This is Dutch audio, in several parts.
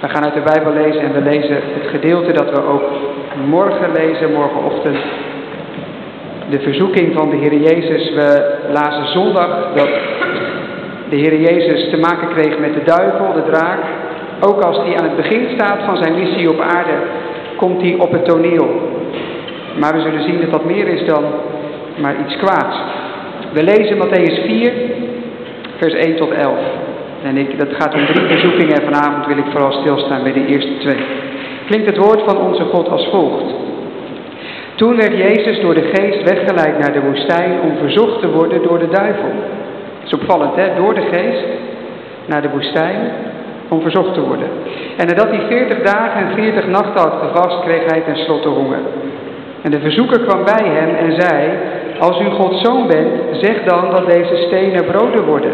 We gaan uit de Bijbel lezen en we lezen het gedeelte dat we ook morgen lezen, morgenochtend. De verzoeking van de Heer Jezus. We lazen zondag dat de Heer Jezus te maken kreeg met de duivel, de draak. Ook als hij aan het begin staat van zijn missie op aarde, komt hij op het toneel. Maar we zullen zien dat dat meer is dan maar iets kwaads. We lezen Matthäus 4, vers 1 tot 11. En ik, dat gaat om drie verzoekingen en vanavond wil ik vooral stilstaan bij de eerste twee. Klinkt het woord van onze God als volgt. Toen werd Jezus door de geest weggeleid naar de woestijn om verzocht te worden door de duivel. Dat is opvallend, hè? Door de geest naar de woestijn om verzocht te worden. En nadat hij veertig dagen en veertig nachten had gevast, kreeg hij tenslotte honger. En de verzoeker kwam bij hem en zei, als u Gods zoon bent, zeg dan dat deze stenen broden worden.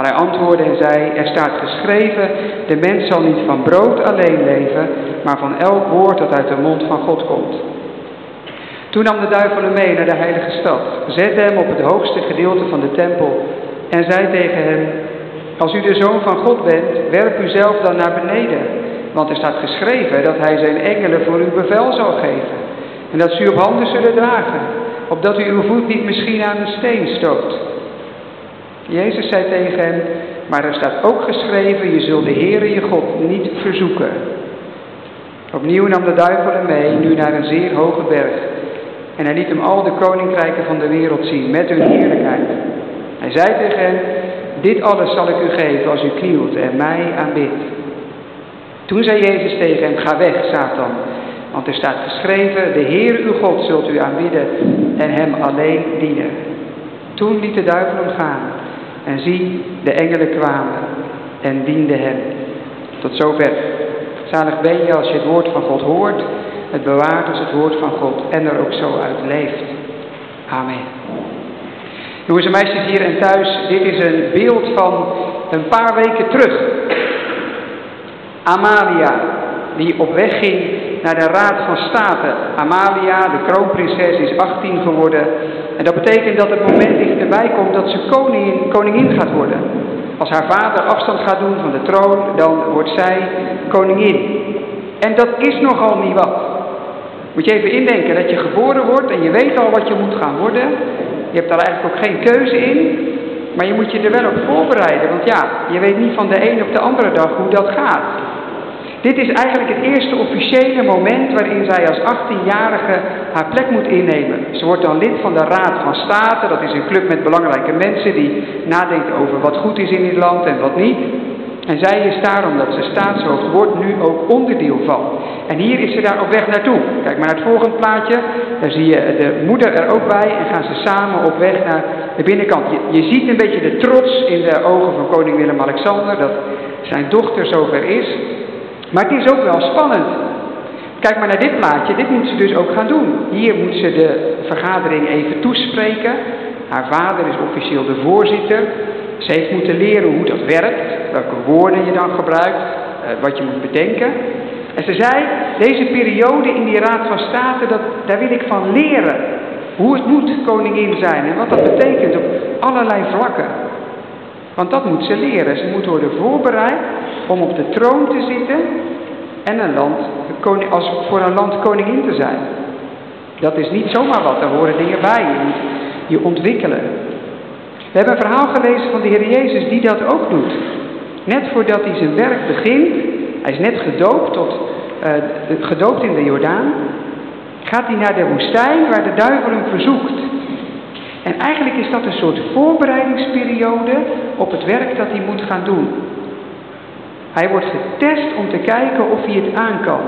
Maar hij antwoordde en zei, er staat geschreven, de mens zal niet van brood alleen leven, maar van elk woord dat uit de mond van God komt. Toen nam de duivel hem mee naar de heilige stad, zette hem op het hoogste gedeelte van de tempel en zei tegen hem, als u de zoon van God bent, werp u zelf dan naar beneden, want er staat geschreven dat hij zijn engelen voor uw bevel zal geven en dat ze u op handen zullen dragen, opdat u uw voet niet misschien aan een steen stoot. Jezus zei tegen hem, maar er staat ook geschreven, je zult de Heere je God niet verzoeken. Opnieuw nam de duivel hem mee, nu naar een zeer hoge berg. En hij liet hem al de koninkrijken van de wereld zien, met hun heerlijkheid. Hij zei tegen hem, dit alles zal ik u geven als u knielt en mij aanbidt. Toen zei Jezus tegen hem, ga weg, Satan. Want er staat geschreven, de Heer uw God zult u aanbidden en hem alleen dienen. Toen liet de duivel hem gaan. En zie, de engelen kwamen en dienden hem. Tot zover. Zalig ben je als je het woord van God hoort, het bewaart als het woord van God en er ook zo uit leeft. Amen. Jongens en meisjes hier en thuis, dit is een beeld van een paar weken terug. Amalia, die op weg ging naar de Raad van State. Amalia, de kroonprinses, is 18 geworden. En dat betekent dat het moment dichterbij komt dat ze koningin, koningin gaat worden. Als haar vader afstand gaat doen van de troon, dan wordt zij koningin. En dat is nogal niet wat. Moet je even indenken dat je geboren wordt en je weet al wat je moet gaan worden. Je hebt daar eigenlijk ook geen keuze in. Maar je moet je er wel op voorbereiden. Want ja, je weet niet van de een op de andere dag hoe dat gaat. Dit is eigenlijk het eerste officiële moment waarin zij als 18-jarige haar plek moet innemen. Ze wordt dan lid van de Raad van State. Dat is een club met belangrijke mensen die nadenken over wat goed is in dit land en wat niet. En zij is daar, omdat ze staatshoofd wordt, nu ook onderdeel van. En hier is ze daar op weg naartoe. Kijk maar naar het volgende plaatje. Daar zie je de moeder er ook bij en gaan ze samen op weg naar de binnenkant. Je, je ziet een beetje de trots in de ogen van koning Willem-Alexander dat zijn dochter zover is. Maar het is ook wel spannend. Kijk maar naar dit plaatje. Dit moet ze dus ook gaan doen. Hier moet ze de vergadering even toespreken. Haar vader is officieel de voorzitter. Ze heeft moeten leren hoe dat werkt. Welke woorden je dan gebruikt. Eh, wat je moet bedenken. En ze zei, deze periode in die Raad van State, dat, daar wil ik van leren. Hoe het moet koningin zijn en wat dat betekent op allerlei vlakken. Want dat moet ze leren. Ze moet worden voorbereid om op de troon te zitten en een land, als voor een land koningin te zijn. Dat is niet zomaar wat, daar horen dingen bij. Je moet je ontwikkelen. We hebben een verhaal gelezen van de Heer Jezus die dat ook doet. Net voordat hij zijn werk begint, hij is net gedoopt, tot, uh, gedoopt in de Jordaan, gaat hij naar de woestijn waar de duivel hem verzoekt. En eigenlijk is dat een soort voorbereidingsperiode op het werk dat hij moet gaan doen. Hij wordt getest om te kijken of hij het aan kan.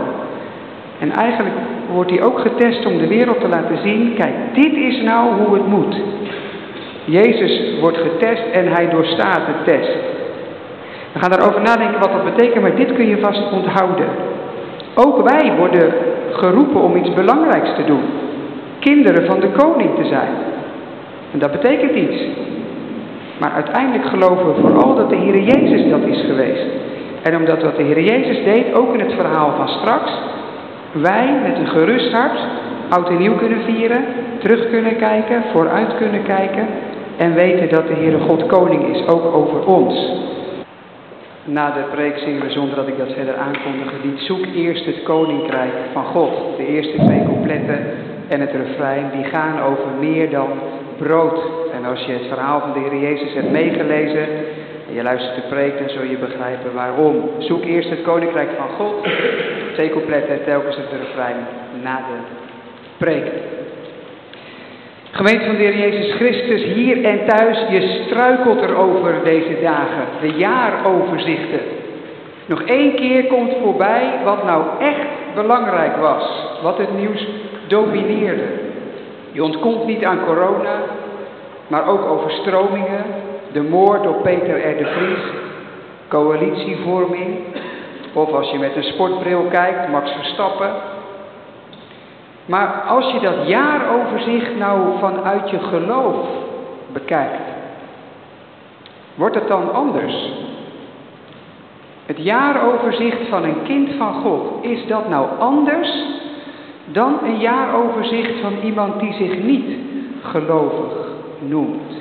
En eigenlijk wordt hij ook getest om de wereld te laten zien, kijk, dit is nou hoe het moet. Jezus wordt getest en hij doorstaat de test. We gaan daarover nadenken wat dat betekent, maar dit kun je vast onthouden. Ook wij worden geroepen om iets belangrijks te doen. Kinderen van de koning te zijn. En dat betekent iets. Maar uiteindelijk geloven we vooral dat de Heer Jezus dat is geweest. En omdat wat de Heer Jezus deed, ook in het verhaal van straks, wij met een gerust hart oud en nieuw kunnen vieren, terug kunnen kijken, vooruit kunnen kijken en weten dat de Heere God koning is, ook over ons. Na de preek zingen we, zonder dat ik dat verder aankondig, het Zoek eerst het koninkrijk van God. De eerste twee coupletten en het refrein, die gaan over meer dan brood. En als je het verhaal van de Heer Jezus hebt meegelezen, en je luistert de preek, dan zul je begrijpen waarom. Zoek eerst het koninkrijk van God. Twee coupletten, telkens het refrein na de preek. Gemeente van de Heer Jezus Christus, hier en thuis, je struikelt erover deze dagen, de jaaroverzichten. Nog één keer komt voorbij wat nou echt belangrijk was, wat het nieuws domineerde. Je ontkomt niet aan corona, maar ook overstromingen, de moord op Peter R. de Vries, coalitievorming, of als je met een sportbril kijkt, Max Verstappen, maar als je dat jaaroverzicht nou vanuit je geloof bekijkt, wordt het dan anders? Het jaaroverzicht van een kind van God, is dat nou anders dan een jaaroverzicht van iemand die zich niet gelovig noemt?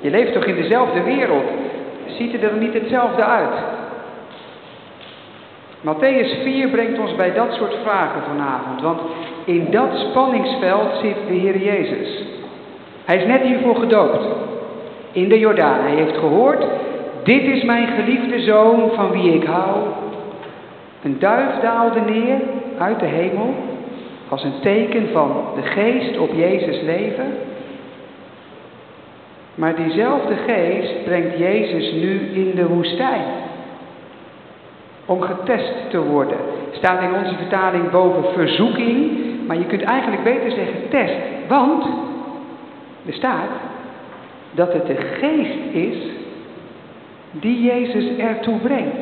Je leeft toch in dezelfde wereld? Ziet het er niet hetzelfde uit? Matthäus 4 brengt ons bij dat soort vragen vanavond, want in dat spanningsveld zit de Heer Jezus. Hij is net hiervoor gedoopt, in de Jordaan. Hij heeft gehoord, dit is mijn geliefde zoon van wie ik hou. Een duif daalde neer uit de hemel als een teken van de geest op Jezus leven. Maar diezelfde geest brengt Jezus nu in de woestijn om getest te worden. Staat in onze vertaling boven verzoeking, maar je kunt eigenlijk beter zeggen test. Want er staat dat het de geest is die Jezus ertoe brengt.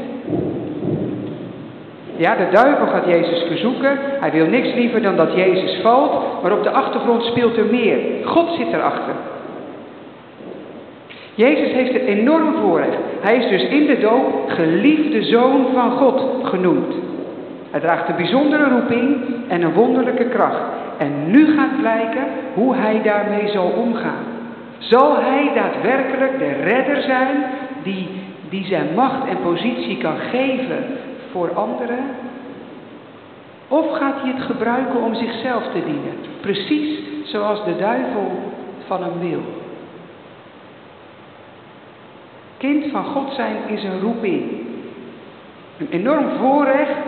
Ja, de duivel gaat Jezus verzoeken. Hij wil niks liever dan dat Jezus valt. Maar op de achtergrond speelt er meer. God zit erachter. Jezus heeft het enorm voorrecht. Hij is dus in de doop geliefde zoon van God genoemd. Hij draagt een bijzondere roeping en een wonderlijke kracht. En nu gaat blijken hoe hij daarmee zal omgaan. Zal hij daadwerkelijk de redder zijn die, die zijn macht en positie kan geven voor anderen? Of gaat hij het gebruiken om zichzelf te dienen? Precies zoals de duivel van hem wil. Kind van God zijn is een roeping. Een enorm voorrecht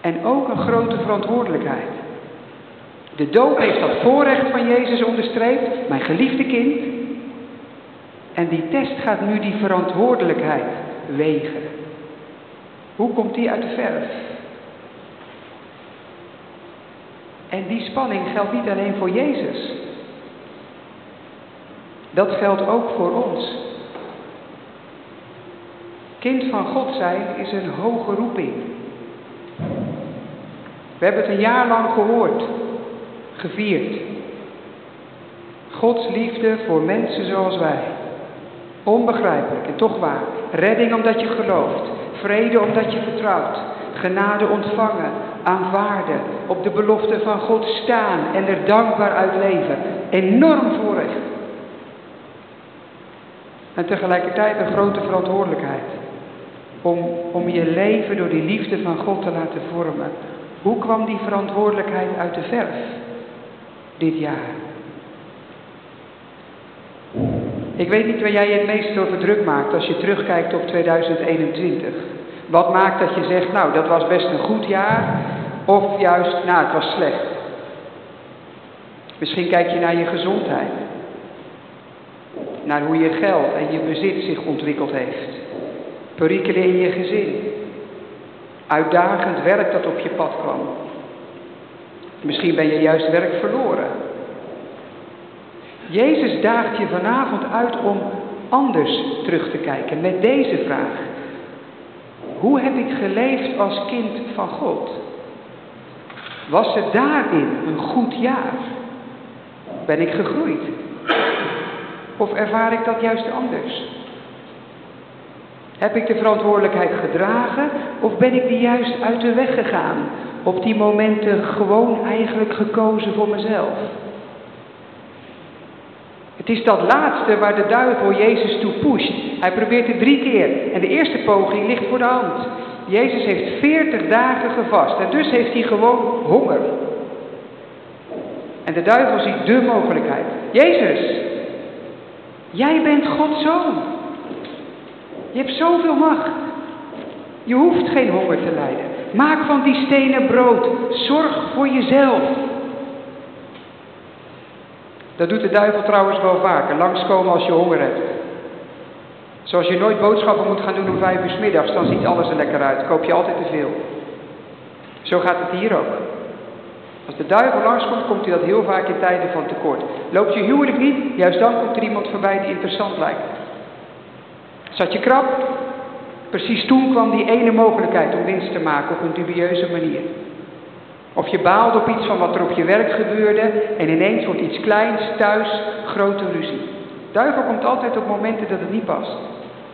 en ook een grote verantwoordelijkheid. De doop heeft dat voorrecht van Jezus onderstreept, mijn geliefde kind. En die test gaat nu die verantwoordelijkheid wegen. Hoe komt die uit de verf? En die spanning geldt niet alleen voor Jezus. Dat geldt ook voor ons. Kind van God zijn is een hoge roeping. We hebben het een jaar lang gehoord, gevierd. Gods liefde voor mensen zoals wij. Onbegrijpelijk en toch waar. Redding omdat je gelooft. Vrede omdat je vertrouwt. Genade ontvangen. Aanvaarden. Op de belofte van God staan en er dankbaar uit leven. Enorm voorrecht. En tegelijkertijd een grote verantwoordelijkheid om, om je leven door die liefde van God te laten vormen. Hoe kwam die verantwoordelijkheid uit de verf dit jaar? Ik weet niet waar jij je het meest over druk maakt als je terugkijkt op 2021. Wat maakt dat je zegt, nou dat was best een goed jaar, of juist, nou het was slecht. Misschien kijk je naar je gezondheid, naar hoe je geld en je bezit zich ontwikkeld heeft perikelen in je gezin, uitdagend werk dat op je pad kwam. Misschien ben je juist werk verloren. Jezus daagt je vanavond uit om anders terug te kijken met deze vraag. Hoe heb ik geleefd als kind van God? Was het daarin een goed jaar? Ben ik gegroeid? Of ervaar ik dat juist anders? Heb ik de verantwoordelijkheid gedragen of ben ik die juist uit de weg gegaan? Op die momenten gewoon eigenlijk gekozen voor mezelf? Het is dat laatste waar de duivel Jezus toe pusht. Hij probeert het drie keer en de eerste poging ligt voor de hand. Jezus heeft veertig dagen gevast en dus heeft hij gewoon honger. En de duivel ziet de mogelijkheid. Jezus, jij bent Gods zoon. Je hebt zoveel macht. Je hoeft geen honger te lijden. Maak van die stenen brood. Zorg voor jezelf. Dat doet de duivel trouwens wel vaker. Langskomen als je honger hebt. Zoals je nooit boodschappen moet gaan doen om vijf uur s middags, dan ziet alles er lekker uit. Koop je altijd te veel. Zo gaat het hier ook. Als de duivel langskomt, komt hij dat heel vaak in tijden van tekort. Loopt je huwelijk niet, juist dan komt er iemand voorbij die interessant lijkt. Zat je krap? Precies toen kwam die ene mogelijkheid om winst te maken op een dubieuze manier. Of je baalde op iets van wat er op je werk gebeurde en ineens wordt iets kleins thuis grote ruzie. Duivel komt altijd op momenten dat het niet past.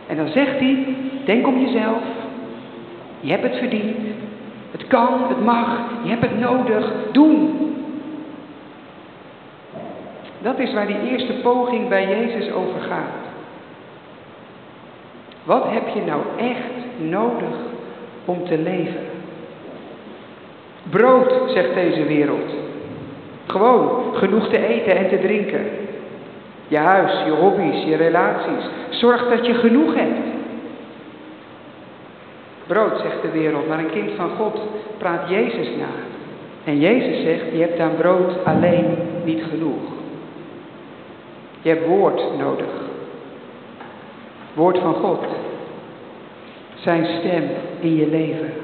En dan zegt hij, denk om jezelf, je hebt het verdiend, het kan, het mag, je hebt het nodig, doen. Dat is waar die eerste poging bij Jezus over gaat. Wat heb je nou echt nodig om te leven? Brood, zegt deze wereld. Gewoon genoeg te eten en te drinken. Je huis, je hobby's, je relaties. Zorg dat je genoeg hebt. Brood, zegt de wereld, maar een kind van God praat Jezus na. En Jezus zegt, je hebt aan brood alleen niet genoeg. Je hebt woord nodig. Woord van God. Zijn stem in je leven.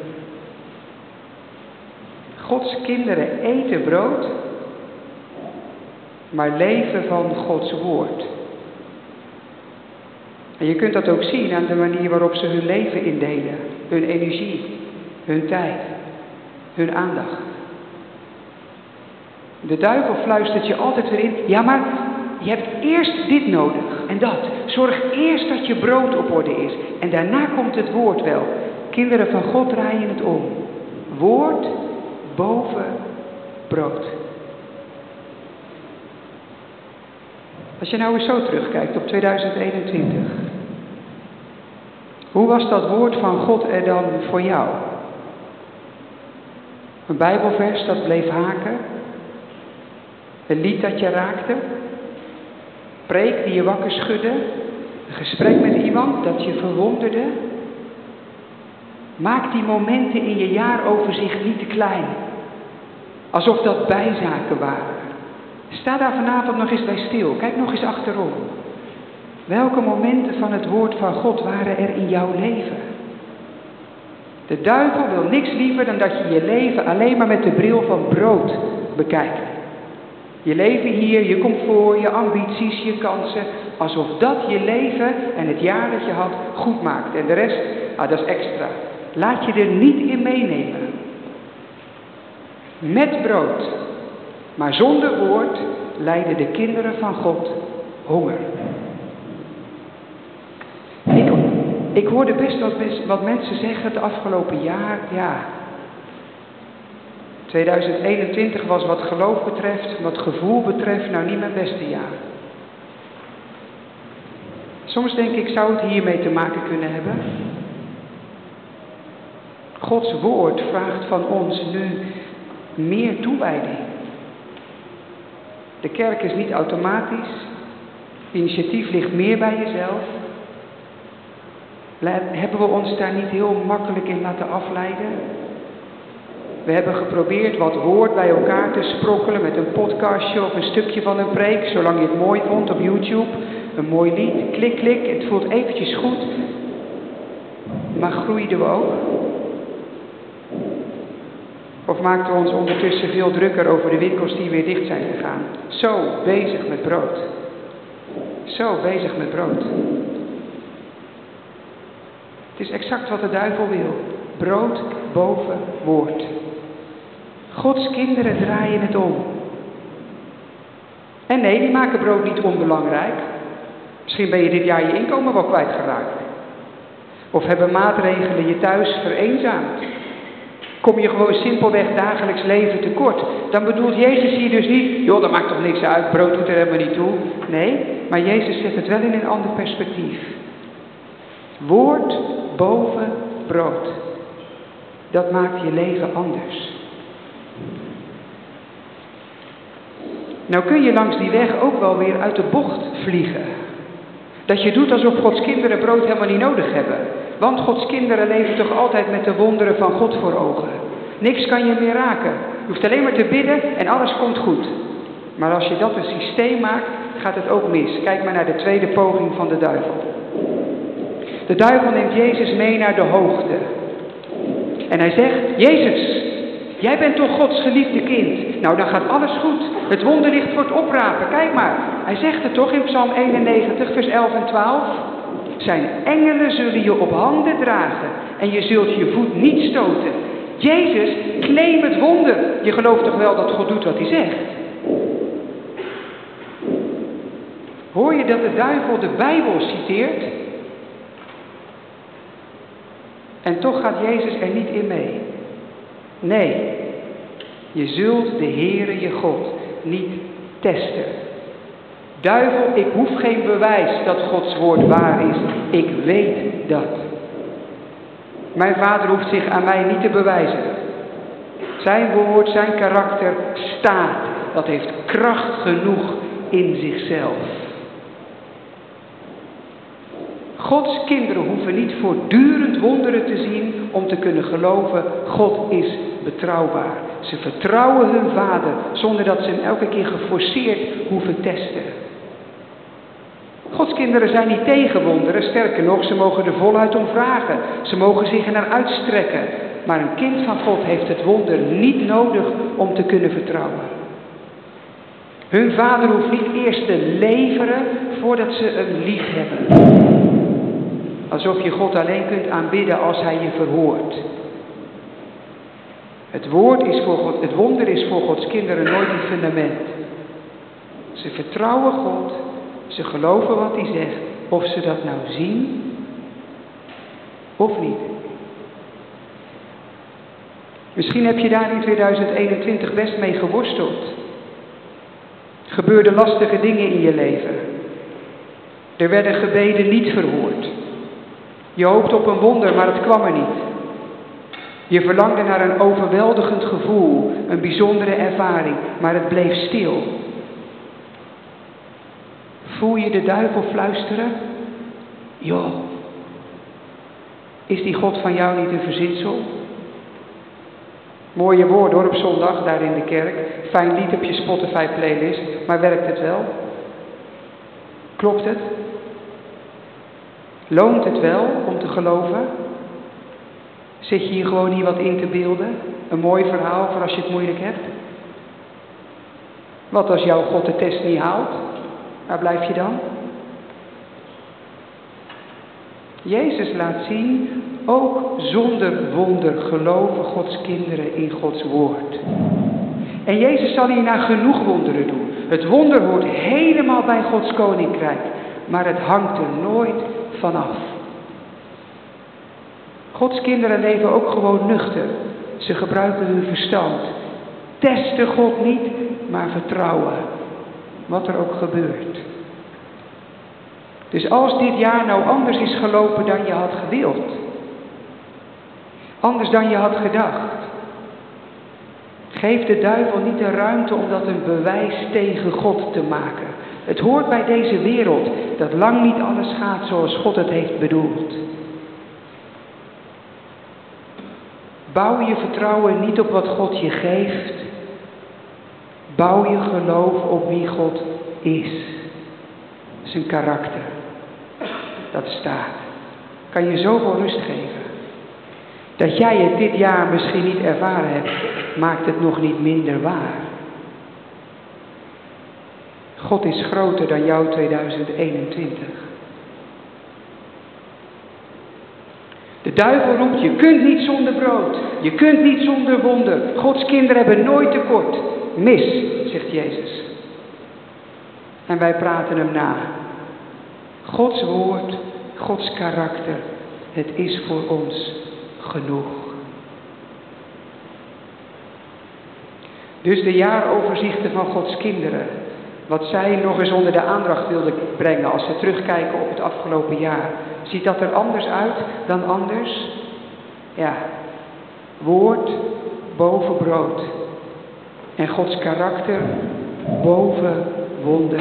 Gods kinderen eten brood, maar leven van Gods woord. En je kunt dat ook zien aan de manier waarop ze hun leven indelen, hun energie, hun tijd, hun aandacht. De duivel fluistert je altijd weer in, ja maar je hebt eerst dit nodig en dat. Zorg eerst dat je brood op orde is en daarna komt het woord wel. Kinderen van God draaien het om. Woord boven brood. Als je nou eens zo terugkijkt op 2021. Hoe was dat woord van God er dan voor jou? Een Bijbelvers dat bleef haken? Een lied dat je raakte? Preek die je wakker schudde? Een gesprek met iemand dat je verwonderde? Maak die momenten in je jaaroverzicht niet te klein. Alsof dat bijzaken waren. Sta daar vanavond nog eens bij stil. Kijk nog eens achterom. Welke momenten van het woord van God waren er in jouw leven? De duivel wil niks liever dan dat je je leven alleen maar met de bril van brood bekijkt. Je leven hier, je comfort, je ambities, je kansen, alsof dat je leven en het jaar dat je had goed maakt. En de rest, ah, dat is extra. Laat je er niet in meenemen. Met brood, maar zonder woord lijden de kinderen van God honger. Ik, ik hoorde best wat, wat mensen zeggen het afgelopen jaar. Ja, 2021 was wat geloof betreft, wat gevoel betreft, nou niet mijn beste jaar. Soms denk ik, zou het hiermee te maken kunnen hebben? Gods woord vraagt van ons nu meer toewijding. De kerk is niet automatisch. Initiatief ligt meer bij jezelf. Hebben we ons daar niet heel makkelijk in laten afleiden? We hebben geprobeerd wat woord bij elkaar te sprokkelen met een podcastje of een stukje van een preek, zolang je het mooi vond op YouTube. Een mooi lied, klik, klik, het voelt eventjes goed. Maar groeiden we ook? Of maakten we ons ondertussen veel drukker over de winkels die weer dicht zijn gegaan? Zo bezig met brood. Zo bezig met brood. Het is exact wat de duivel wil. Brood boven woord. Gods kinderen draaien het om. En nee, die maken brood niet onbelangrijk. Misschien ben je dit jaar je inkomen wel kwijtgeraakt. Of hebben maatregelen je thuis vereenzaamd. Kom je gewoon simpelweg dagelijks leven tekort. Dan bedoelt Jezus hier dus niet, joh, dat maakt toch niks uit, brood doet er helemaal niet toe. Nee, maar Jezus zet het wel in een ander perspectief. Woord boven brood. Dat maakt je leven anders. Nou kun je langs die weg ook wel weer uit de bocht vliegen. Dat je doet alsof Gods kinderen brood helemaal niet nodig hebben. Want Gods kinderen leven toch altijd met de wonderen van God voor ogen. Niks kan je meer raken. Je hoeft alleen maar te bidden en alles komt goed. Maar als je dat een systeem maakt, gaat het ook mis. Kijk maar naar de tweede poging van de duivel. De duivel neemt Jezus mee naar de hoogte. En hij zegt, Jezus, jij bent toch Gods geliefde kind? Nou, dan gaat alles goed. Het wonderlicht wordt oprapen. Kijk maar. Hij zegt het toch in Psalm 91, vers 11 en 12? Zijn engelen zullen je op handen dragen en je zult je voet niet stoten. Jezus, claim het wonder. Je gelooft toch wel dat God doet wat hij zegt? Hoor je dat de duivel de Bijbel citeert? En toch gaat Jezus er niet in mee. Nee, je zult de Heere je God niet testen. Duivel, ik hoef geen bewijs dat Gods woord waar is. Ik weet dat. Mijn vader hoeft zich aan mij niet te bewijzen. Zijn woord, zijn karakter staat. Dat heeft kracht genoeg in zichzelf. Gods kinderen hoeven niet voortdurend wonderen te zien om te kunnen geloven, God is betrouwbaar. Ze vertrouwen hun vader zonder dat ze hem elke keer geforceerd hoeven testen. Gods kinderen zijn niet tegen wonderen, sterker nog, ze mogen er voluit om vragen. Ze mogen zich er naar uitstrekken. Maar een kind van God heeft het wonder niet nodig om te kunnen vertrouwen. Hun vader hoeft niet eerst te leveren voordat ze hem lief hebben. Alsof je God alleen kunt aanbidden als hij je verhoort. Het, woord is voor God, het wonder is voor Gods kinderen nooit een fundament. Ze vertrouwen God ze geloven wat hij zegt, of ze dat nou zien of niet. Misschien heb je daar in 2021 best mee geworsteld. Gebeurden lastige dingen in je leven. Er werden gebeden niet verhoord. Je hoopte op een wonder, maar het kwam er niet. Je verlangde naar een overweldigend gevoel, een bijzondere ervaring, maar het bleef stil. Voel je de duivel fluisteren? Joh, is die God van jou niet een verzinsel? Mooie woorden hoor op zondag daar in de kerk. Fijn lied op je Spotify playlist, maar werkt het wel? Klopt het? Loont het wel om te geloven? Zit je hier gewoon niet wat in te beelden? Een mooi verhaal voor als je het moeilijk hebt? Wat als jouw God de test niet haalt? Waar blijf je dan? Jezus laat zien, ook zonder wonder geloven Gods kinderen in Gods woord. En Jezus zal hierna genoeg wonderen doen. Het wonder hoort helemaal bij Gods koninkrijk, maar het hangt er nooit vanaf. Gods kinderen leven ook gewoon nuchter. Ze gebruiken hun verstand. Testen God niet, maar vertrouwen wat er ook gebeurt. Dus als dit jaar nou anders is gelopen dan je had gewild, anders dan je had gedacht, geef de duivel niet de ruimte om dat een bewijs tegen God te maken. Het hoort bij deze wereld dat lang niet alles gaat zoals God het heeft bedoeld. Bouw je vertrouwen niet op wat God je geeft, Bouw je geloof op wie God is. Zijn karakter. Dat staat. Kan je zoveel rust geven. Dat jij het dit jaar misschien niet ervaren hebt, maakt het nog niet minder waar. God is groter dan jouw 2021. De duivel roept, je kunt niet zonder brood. Je kunt niet zonder wonder. Gods kinderen hebben nooit tekort mis, zegt Jezus. En wij praten hem na. Gods woord, Gods karakter, het is voor ons genoeg. Dus de jaaroverzichten van Gods kinderen. Wat zij nog eens onder de aandacht wilden brengen als ze terugkijken op het afgelopen jaar. Ziet dat er anders uit dan anders? Ja, woord boven brood. En Gods karakter boven wonder.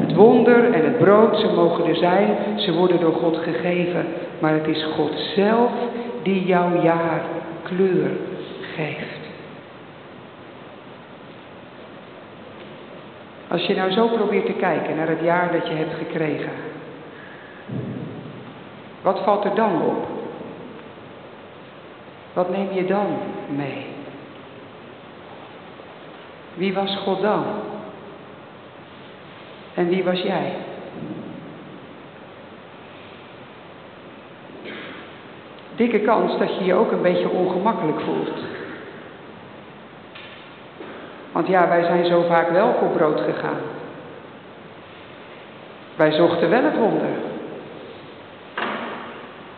Het wonder en het brood, ze mogen er zijn, ze worden door God gegeven. Maar het is God zelf die jouw jaar kleur geeft. Als je nou zo probeert te kijken naar het jaar dat je hebt gekregen, wat valt er dan op? Wat neem je dan mee? Wie was God dan? En wie was jij? Dikke kans dat je je ook een beetje ongemakkelijk voelt. Want ja, wij zijn zo vaak wel voor brood gegaan. Wij zochten wel het wonder.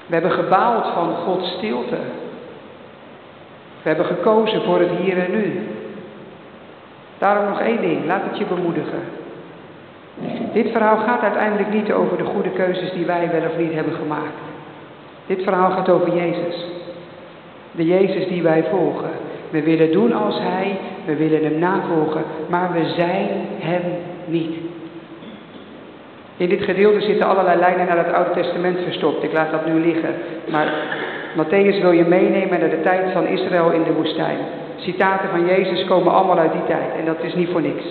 We hebben gebaald van Gods stilte. We hebben gekozen voor het hier en nu. Daarom nog één ding, laat het je bemoedigen. Dit verhaal gaat uiteindelijk niet over de goede keuzes die wij wel of niet hebben gemaakt. Dit verhaal gaat over Jezus. De Jezus die wij volgen. We willen doen als Hij, we willen Hem navolgen, maar we zijn Hem niet. In dit gedeelte zitten allerlei lijnen naar het Oude Testament verstopt. Ik laat dat nu liggen. Maar Matthäus wil je meenemen naar de tijd van Israël in de woestijn. Citaten van Jezus komen allemaal uit die tijd en dat is niet voor niks.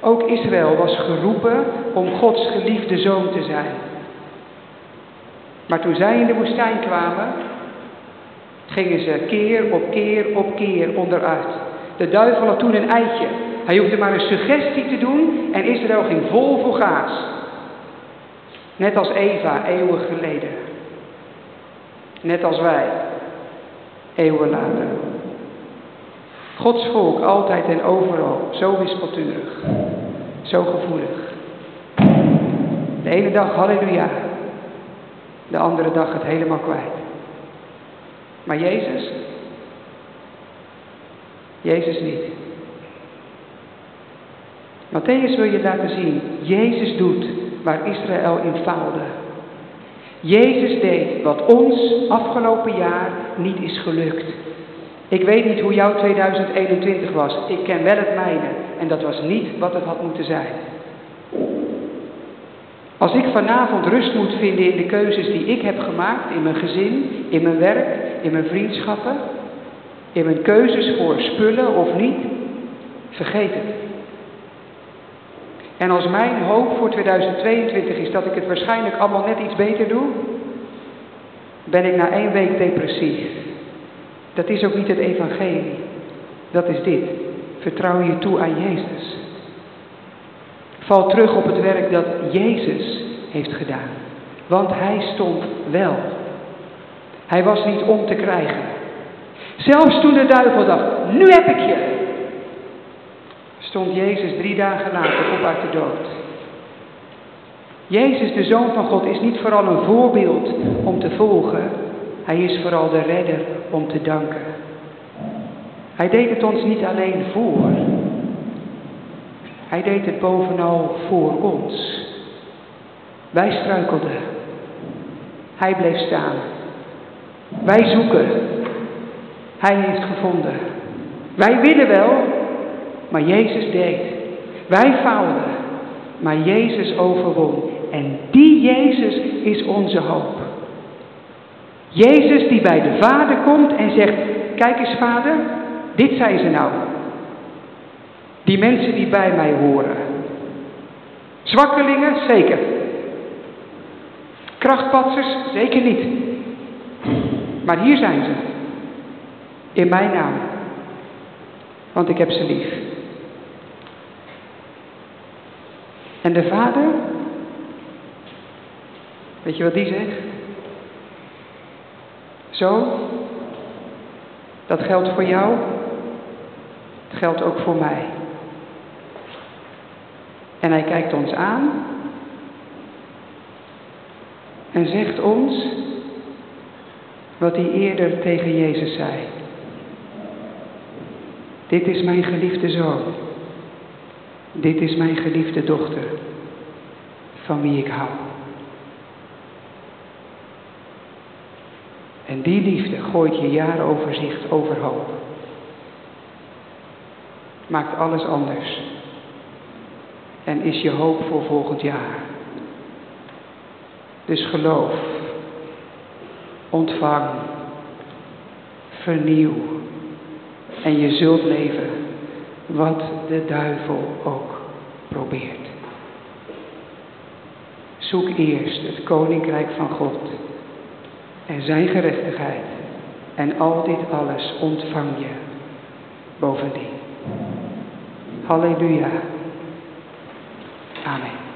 Ook Israël was geroepen om Gods geliefde zoon te zijn. Maar toen zij in de woestijn kwamen, gingen ze keer op keer op keer onderuit. De duivel had toen een eitje. Hij hoefde maar een suggestie te doen en Israël ging vol voor gaas. Net als Eva eeuwen geleden. Net als wij, eeuwen later. Gods volk altijd en overal, zo wispelturig, zo gevoelig. De ene dag halleluja, de andere dag het helemaal kwijt. Maar Jezus? Jezus niet. Matthäus wil je laten zien, Jezus doet waar Israël in faalde. Jezus deed wat ons afgelopen jaar niet is gelukt. Ik weet niet hoe jouw 2021 was. Ik ken wel het mijne. En dat was niet wat het had moeten zijn. Als ik vanavond rust moet vinden in de keuzes die ik heb gemaakt, in mijn gezin, in mijn werk, in mijn vriendschappen, in mijn keuzes voor spullen of niet, vergeet het. En als mijn hoop voor 2022 is dat ik het waarschijnlijk allemaal net iets beter doe, ben ik na één week depressief. Dat is ook niet het evangelie. Dat is dit. Vertrouw je toe aan Jezus. Val terug op het werk dat Jezus heeft gedaan. Want hij stond wel. Hij was niet om te krijgen. Zelfs toen de duivel dacht, nu heb ik je, stond Jezus drie dagen later op uit de dood. Jezus, de Zoon van God, is niet vooral een voorbeeld om te volgen. Hij is vooral de redder om te danken. Hij deed het ons niet alleen voor. Hij deed het bovenal voor ons. Wij struikelden. Hij bleef staan. Wij zoeken. Hij heeft gevonden. Wij willen wel, maar Jezus deed. Wij faalden, maar Jezus overwon. En die Jezus is onze hoop. Jezus die bij de Vader komt en zegt, kijk eens Vader, dit zijn ze nou. Die mensen die bij mij horen. Zwakkelingen, zeker. Krachtpatsers, zeker niet. Maar hier zijn ze. In mijn naam. Want ik heb ze lief. En de vader, weet je wat die zegt? Zo, dat geldt voor jou, het geldt ook voor mij. En hij kijkt ons aan en zegt ons wat hij eerder tegen Jezus zei. Dit is mijn geliefde zoon. Dit is mijn geliefde dochter, van wie ik hou. En die liefde gooit je jaaroverzicht overhoop. Maakt alles anders. En is je hoop voor volgend jaar. Dus geloof, ontvang, vernieuw. En je zult leven wat de duivel ook probeert. Zoek eerst het koninkrijk van God en zijn gerechtigheid. En al dit alles ontvang je bovendien. Halleluja. Amen.